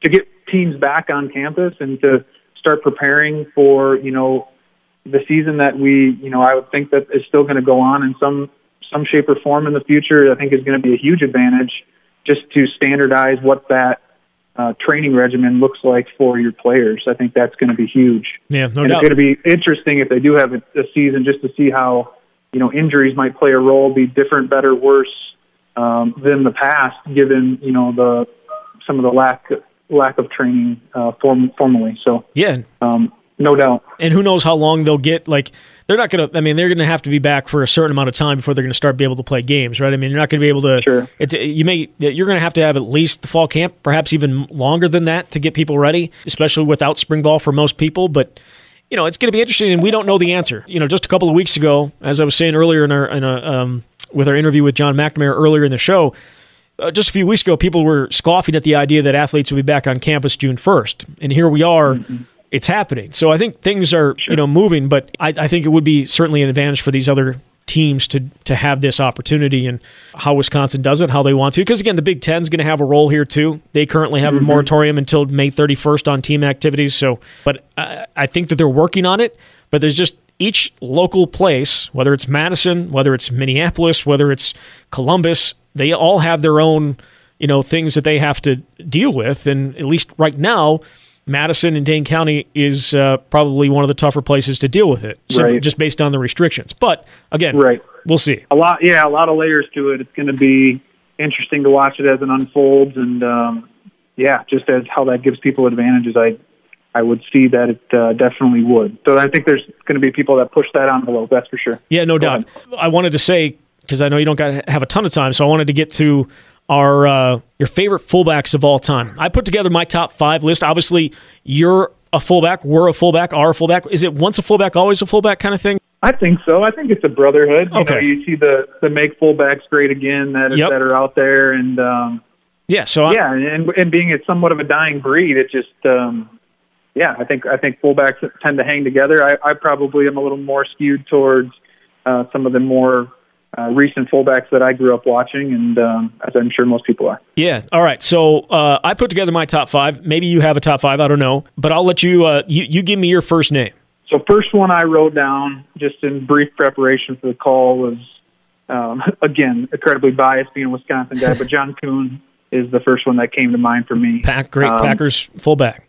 to get teams back on campus and to start preparing for, you know, the season that we, you know, I would think that is still going to go on in some some shape or form in the future. I think is going to be a huge advantage just to standardize what that uh, training regimen looks like for your players. I think that's going to be huge. Yeah, no and doubt. It's going to be interesting if they do have a, a season just to see how you know injuries might play a role, be different, better, worse um, than the past, given you know the some of the lack lack of training uh, form, formally. So yeah, um, no doubt. And who knows how long they'll get? Like they're not going to. I mean, they're going to have to be back for a certain amount of time before they're going to start be able to play games, right? I mean, you're not going to be able to. Sure. It's you may you're going to have to have at least the fall camp, perhaps even longer than that, to get people ready, especially without spring ball for most people. But you know, it's going to be interesting, and we don't know the answer. You know, just a couple of weeks ago, as I was saying earlier in our in a, um, with our interview with Jon McNamara earlier in the show. Uh, just a few weeks ago, people were scoffing at the idea that athletes would be back on campus June 1st. And here we are. Mm-hmm it's happening. So I think things are sure. you know moving, but I, I, think it would be certainly an advantage for these other teams to to have this opportunity and how Wisconsin does it, how they want to. Because again, the Big Ten is going to have a role here too. They currently have mm-hmm. a moratorium until May 31st on team activities. So, but I, I think that they're working on it. But there's just each local place, whether it's Madison, whether it's Minneapolis, whether it's Columbus, they all have their own you know things that they have to deal with, and at least right now Madison and Dane County is uh, probably one of the tougher places to deal with it, so right. just based on the restrictions. But again, right. we'll see. A lot, yeah, a lot of layers to it. It's going to be interesting to watch it as it unfolds, and um, yeah, just as how that gives people advantages. I I would see that it uh, definitely would. So I think there's going to be people that push that envelope. That's for sure. Yeah, no Go doubt. ahead. I wanted to say because I know you don't got have a ton of time, so I wanted to get to are uh, your favorite fullbacks of all time. I put together my top five list. Obviously, you're a fullback, we're a fullback, are a fullback. Is it once a fullback, always a fullback kind of thing? I think so. I think it's a brotherhood. You Okay. know, you see the the make fullbacks great again that Yep. that are out there, and um, Yeah. So I, yeah, and and being it's somewhat of a dying breed, it just um, yeah, I think I think fullbacks tend to hang together. I, I probably am a little more skewed towards uh, some of the more uh, recent fullbacks that I grew up watching, and um, as I'm sure most people are. yeah. All right. So uh, I put together my top five. Maybe you have a top five. I don't know, but I'll let you. Uh, you you give me your first name. So first one I wrote down just in brief preparation for the call was um, again incredibly biased being a Wisconsin guy, but John Kuhn is the first one that came to mind for me. Pack great Um, Packers fullback.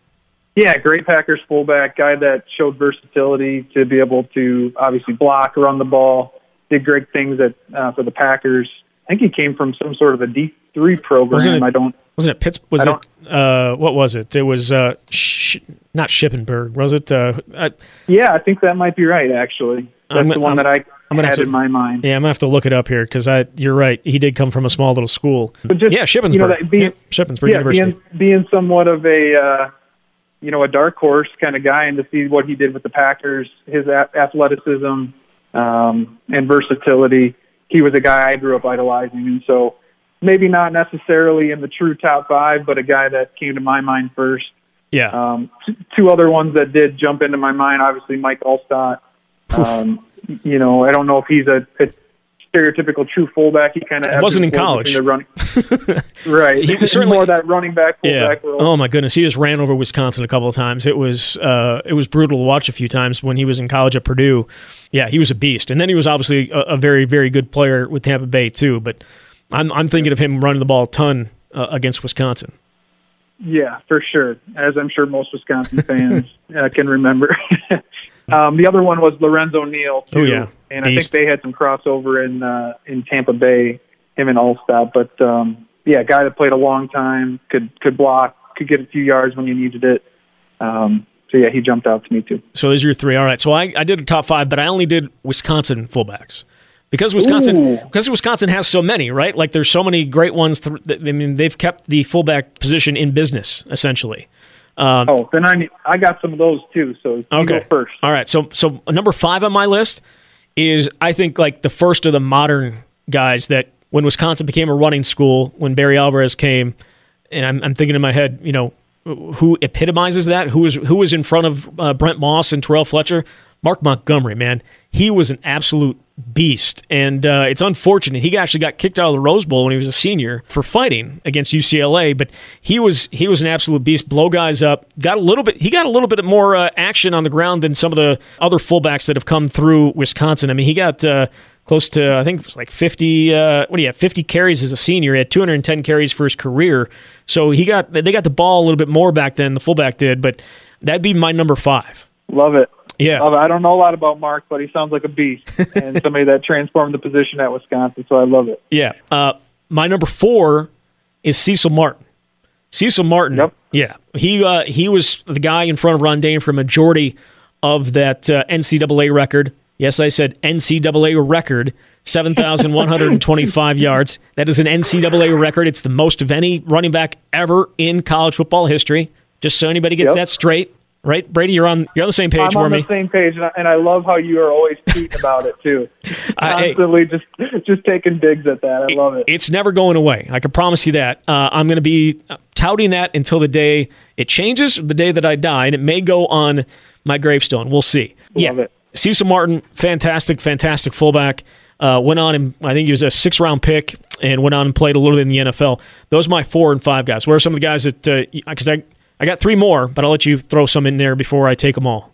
Yeah, great Packers fullback, guy that showed versatility to be able to obviously block, run the ball, did great things at uh, for the Packers. I think he came from some sort of a D three program. Wasn't it- I don't. Wasn't it Pitts? Was it uh, what was it? It was uh, sh- not Shippenberg. Was it? Uh, uh, Yeah, I think that might be right. Actually, that's I'm- the one I'm- that I I'm gonna had have to- in my mind. yeah, I'm gonna have to look it up here because I. You're right. He did come from a small little school. But just, yeah, Shippensburg. You know, that being, yeah, Shippensburg yeah, University. being being somewhat of a uh, you know a dark horse kind of guy, and to see what he did with the Packers, his a- athleticism um, and versatility, he was a guy I grew up idolizing, and so maybe not necessarily in the true top five, but a guy that came to my mind first. yeah. Um, t- two other ones that did jump into my mind, obviously Mike Alstott. Um, you know, I don't know if he's a, a stereotypical true fullback. He kind of wasn't in college. running. right, He was certainly- more that running back Yeah. role. Oh my goodness, he just ran over Wisconsin a couple of times. It was uh, it was brutal to watch a few times when he was in college at Purdue. Yeah, he was a beast, and then he was obviously a, a very very good player with Tampa Bay too. But I'm I'm thinking of him running the ball a ton uh, against Wisconsin. Yeah, for sure. As I'm sure most Wisconsin fans uh, can remember. um, the other one was Lorenzo Neal. Too, Oh, yeah. And I think they had some crossover in uh, in Tampa Bay, him and Alstott. But um, yeah, guy that played a long time, could could block, could get a few yards when you needed it. Um, so yeah, he jumped out to me too. So those are your three. All right. So I, I did a top five, but I only did Wisconsin fullbacks because Wisconsin Ooh. because Wisconsin has so many, right? Like there's so many great ones. Th- I mean, they've kept the fullback position in business essentially. Um, Oh, then I I got some of those too. So Okay. go first. All right. So so number five on my list is I think like the first of the modern guys that when Wisconsin became a running school, when Barry Alvarez came, and I'm, I'm thinking in my head, you know, who epitomizes that? Who was who was in front of uh, Brent Moss and Terrell Fletcher? Mark Montgomery, man, he was an absolute beast, and uh, it's unfortunate he actually got kicked out of the Rose Bowl when he was a senior for fighting against UCLA. But he was he was an absolute beast. Blow guys up. Got a little bit. He got a little bit more uh, action on the ground than some of the other fullbacks that have come through Wisconsin. I mean, he got. Uh, close to I think it was like 50 uh, what do you have 50 carries as a senior he had 210 carries for his career so he got they got the ball a little bit more back than the fullback did but that'd be my number 5 Love it. Yeah. I don't know a lot about Mark, but he sounds like a beast and somebody that transformed the position at Wisconsin. So I love it. Yeah. Uh, my number four is Cecil Martin. Cecil Martin. Yep. Yeah. He uh, he was the guy in front of Ron Dayne for a majority of that uh, NCAA record. Yes, I said NCAA record, 7,125 yards. That is an NCAA record. It's the most of any running back ever in college football history. Just so anybody gets Yep. that straight. Right, Bradie, you're on you're on the same page I'm for on me. the same page, and I, and I love how you are always tweeting about it too. I- hey. Constantly just just taking digs at that. I love it. It's never going away. I can promise you that. Uh, I'm going to be touting that until the day it changes, the day that I die, and it may go on my gravestone. We'll see. Love yeah, it. Cecil Martin, fantastic, fantastic fullback. Uh, went on and I think he was a six round pick and went on and played a little bit in the NFL. Those are my four and five guys. What are some of the guys that? Because I I got three more, but I'll let you throw some in there before I take them all.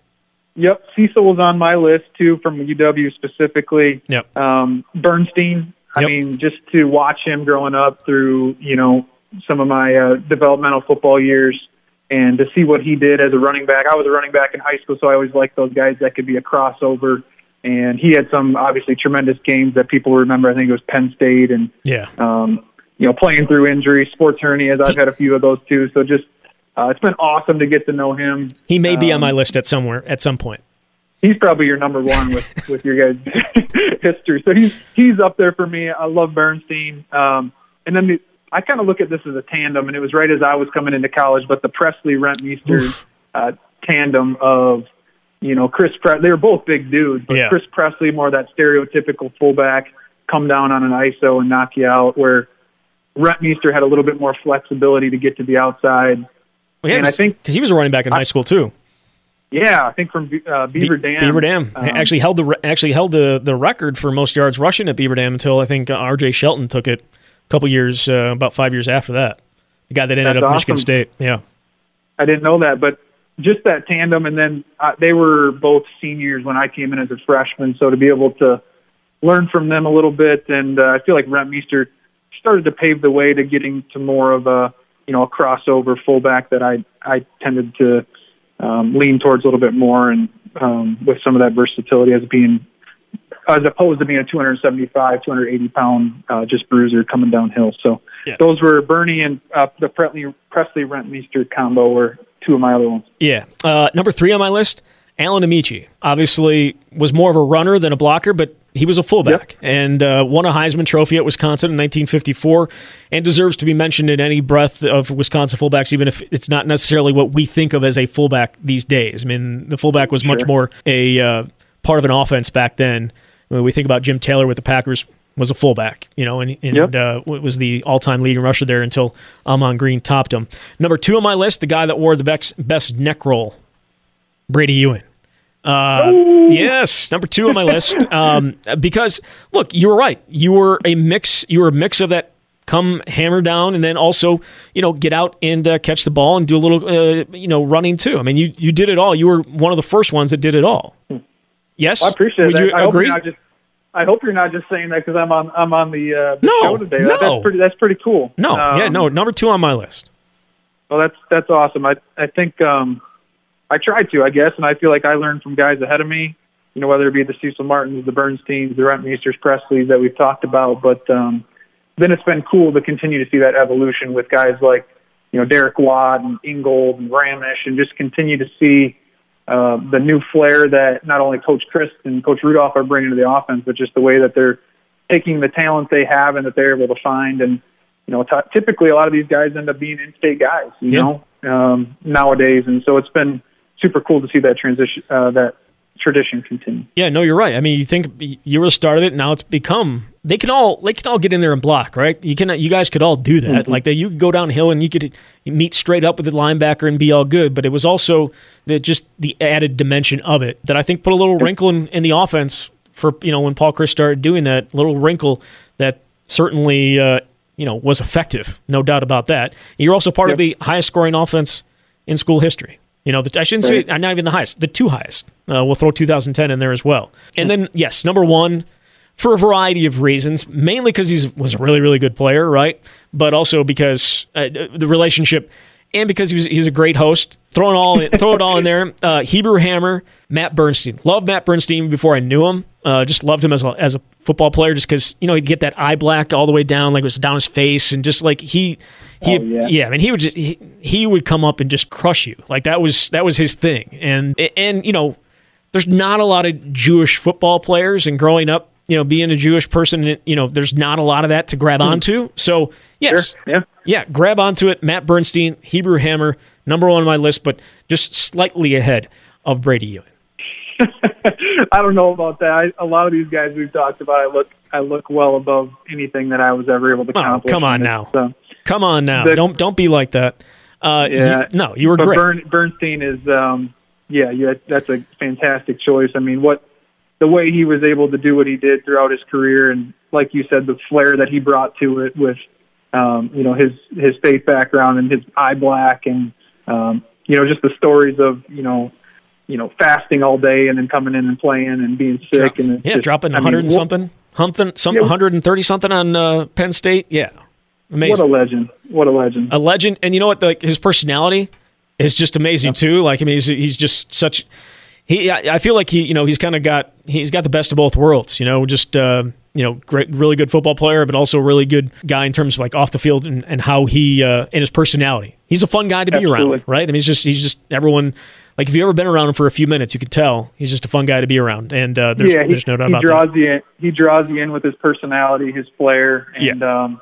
Yep, Cecil was on my list too from UW specifically. Yep. Um, Bernstein. I Yep. mean, just to watch him growing up through you know some of my uh, developmental football years, and to see what he did as a running back. I was a running back in high school, so I always liked those guys that could be a crossover. And he had some obviously tremendous games that people remember. I think it was Penn State and Yeah. um, you know, playing through injury, sports hernias. I've had a few of those too. So just, uh, it's been awesome to get to know him. He may be on Um, my list at somewhere at some point. He's probably your number one with with your guys' history. So he's he's up there for me. I love Bernstein. Um, and then the, I kind of look at this as a tandem, and it was right as I was coming into college. But the Pressley Rentmeester uh, tandem of you know Chris Pre- they were both big dudes, but Yeah. Chris Pressley more that stereotypical fullback, come down on an ISO and knock you out. Where Rentmeester had a little bit more flexibility to get to the outside. Well, yeah, and I think- because he was a running back in high school too. Yeah, I think from uh, Beaver Be- Dam. Beaver Dam um, actually held the re- actually held the, the record for most yards rushing at Beaver Dam until I think uh, R.J. Shelton took it a couple years, uh, about five years after that. The guy that ended up Michigan. State. Yeah, I didn't know that, but just that tandem, and then uh, they were both seniors when I came in as a freshman. So to be able to learn from them a little bit, and uh, I feel like Rentmeester started to pave the way to getting to more of a you know a crossover fullback that I I tended to um, lean towards a little bit more, and um, with some of that versatility as being as opposed to being a 275, 280 pound uh, just bruiser coming downhill. So Yeah. those were Bernie and uh, the Pressley Pressley Rentmeester combo were two of my other ones. yeah. Uh, number three on my list, Alan Ameche. Obviously, was more of a runner than a blocker, but he was a fullback and uh, won a Heisman Trophy at Wisconsin in 1954, and deserves to be mentioned in any breath of Wisconsin fullbacks, even if it's not necessarily what we think of as a fullback these days. I mean, the fullback was much more a uh, part of an offense back then. When we think about Jim Taylor with the Packers, was a fullback, you know, and, and Yep. uh, was the all-time leading rusher there until Ahman Green topped him. Number two on my list, the guy that wore the best, best neck roll, Bradie Ewing. Uh, yes, number two on my list. Um, because look, you were right. You were a mix. You were a mix of that. Come hammer down, and then also, you know, get out and uh, catch the ball and do a little, uh, you know, running too. I mean, you you did it all. You were one of the first ones that did it all. Yes, I appreciate Would that. you I agree? you're just. I hope you're not just saying that because I'm on I'm on the, uh, the No, show today. no. That's pretty. That's pretty cool. no, yeah, Um, no. Number two on my list. Well, that's that's awesome. I I think um, I tried to, I guess, and I feel like I learned from guys ahead of me. You know, whether it be the Cecil Martins, the Bernsteins, the Rentmeesters, Pressleys that we've talked about, but um, then it's been cool to continue to see that evolution with guys like you know Derek Watt and Ingold and Ramesh, and just continue to see uh, the new flair that not only Coach Chryst and Coach Rudolph are bringing to the offense, but just the way that they're taking the talent they have and that they're able to find. And you know, t- typically a lot of these guys end up being in-state guys, you Yeah. know, um, nowadays. And so it's been super cool to see that transition, uh, that tradition continue. Yeah, no, you're right. I mean, you think you were the start of it. Now it's become they can all they can all get in there and block, right? You can you guys could all do that. Mm-hmm. Like that, you could go downhill and you could meet straight up with the linebacker and be all good. But it was also the just the added dimension of it that I think put a little wrinkle in, in the offense for you know when Paul Chryst started doing that little wrinkle that certainly uh, you know was effective, no doubt about that. You're also part yep. of the highest scoring offense in school history. You know, the, I shouldn't right. say not even the highest, the two highest. Uh, we'll throw 2010 in there as well. And then yes, number one for a variety of reasons, mainly because he was a really really good player, right? But also because uh, the relationship and because he was, he's a great host. Throw it all in, throw it all in there. Uh, Hebrew Hammer, Matt Bernstein. Love Matt Bernstein before I knew him. Uh, just loved him as a, as a football player, just because you know he'd get that eye black all the way down, like it was down his face, and just like he he oh, yeah. yeah, I mean he would just, he, he would come up and just crush you. Like that was that was his thing. And and you know, there's not a lot of Jewish football players, and growing up, you know, being a Jewish person, you know, there's not a lot of that to grab mm-hmm. onto. So yes, sure. yeah, yeah, grab onto it. Matt Bernstein, Hebrew Hammer, number one on my list, but just slightly ahead of Bradie Ewing. I don't know about that. I, a lot of these guys we've talked about, I look, I look well above anything that I was ever able to oh, accomplish. Come on now, so, come on now. The, don't don't be like that. Uh, yeah, you, no, you were great. Bern, Bernstein is, um, yeah, yeah, that's a fantastic choice. I mean, what the way he was able to do what he did throughout his career, and like you said, the flair that he brought to it with, um, you know, his his faith background and his eye black, and um, you know, just the stories of you know you know, fasting all day and then coming in and playing and being sick Drop, and yeah, just, dropping I 100 mean, and something, something, some yeah, 130 something on uh, Penn State. Yeah, amazing. What a legend! What a legend! A legend, and you know what? Like his personality is just amazing too. Like I mean, he's he's just such. He, I feel like he, you know, he's kind of got he's got the best of both worlds. You know, just uh, you know, great, really good football player, but also a really good guy in terms of like off the field and, and how he uh, and his personality. He's a fun guy to be Absolutely. around, right? I mean, he's just he's just everyone. Like if you've ever been around him for a few minutes, you could tell he's just a fun guy to be around, and uh, there's, yeah, he, there's no doubt about draws that. You in, he draws you in with his personality, his flair, and yeah. um,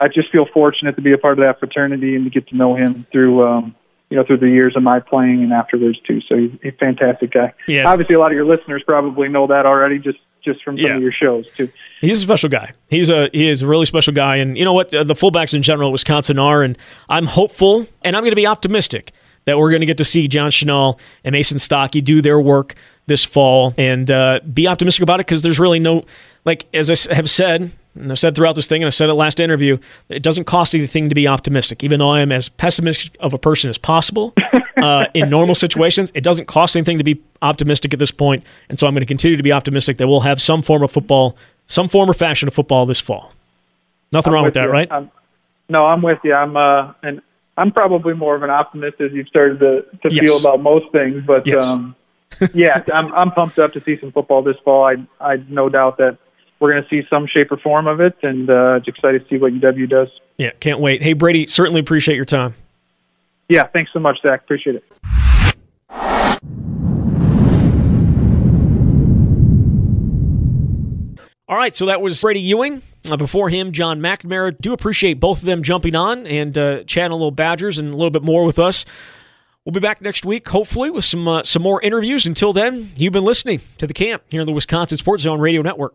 I just feel fortunate to be a part of that fraternity and to get to know him through um, you know, through the years of my playing and afterwards too. So he's, a fantastic guy. Yeah, Obviously, a lot of your listeners probably know that already, just just from some yeah. of your shows too. He's a special guy. He's a he is a really special guy, and you know what? The fullbacks in general at Wisconsin are, and I'm hopeful, and I'm going to be optimistic that we're going to get to see John Chenal and Mason Stokke do their work this fall, and uh, be optimistic about it because there's really no like as I have said and I've said throughout this thing, and I said it last interview, it doesn't cost anything to be optimistic. Even though I am as pessimistic of a person as possible uh, in normal situations, it doesn't cost anything to be optimistic at this point. And so I'm going to continue to be optimistic that we'll have some form of football, some form or fashion of football this fall. Nothing I'm wrong with, with that, right? I'm, no, I'm with you. I'm uh, and I'm probably more of an optimist as you've started to to yes. feel about most things, but yes. um, yeah, I'm I'm pumped up to see some football this fall. I I no doubt that we're going to see some shape or form of it, and uh, just excited to see what UW does. Yeah, can't wait. Hey, Bradie, certainly appreciate your time. Yeah, thanks so much, Zach. Appreciate it. All right, so that was Bradie Ewing. Uh, before him, Jon McNamara. Do appreciate both of them jumping on and uh, chatting a little Badgers and a little bit more with us. We'll be back next week, hopefully, with some uh, some more interviews. Until then, you've been listening to the camp here on the Wisconsin Sports Zone Radio Network.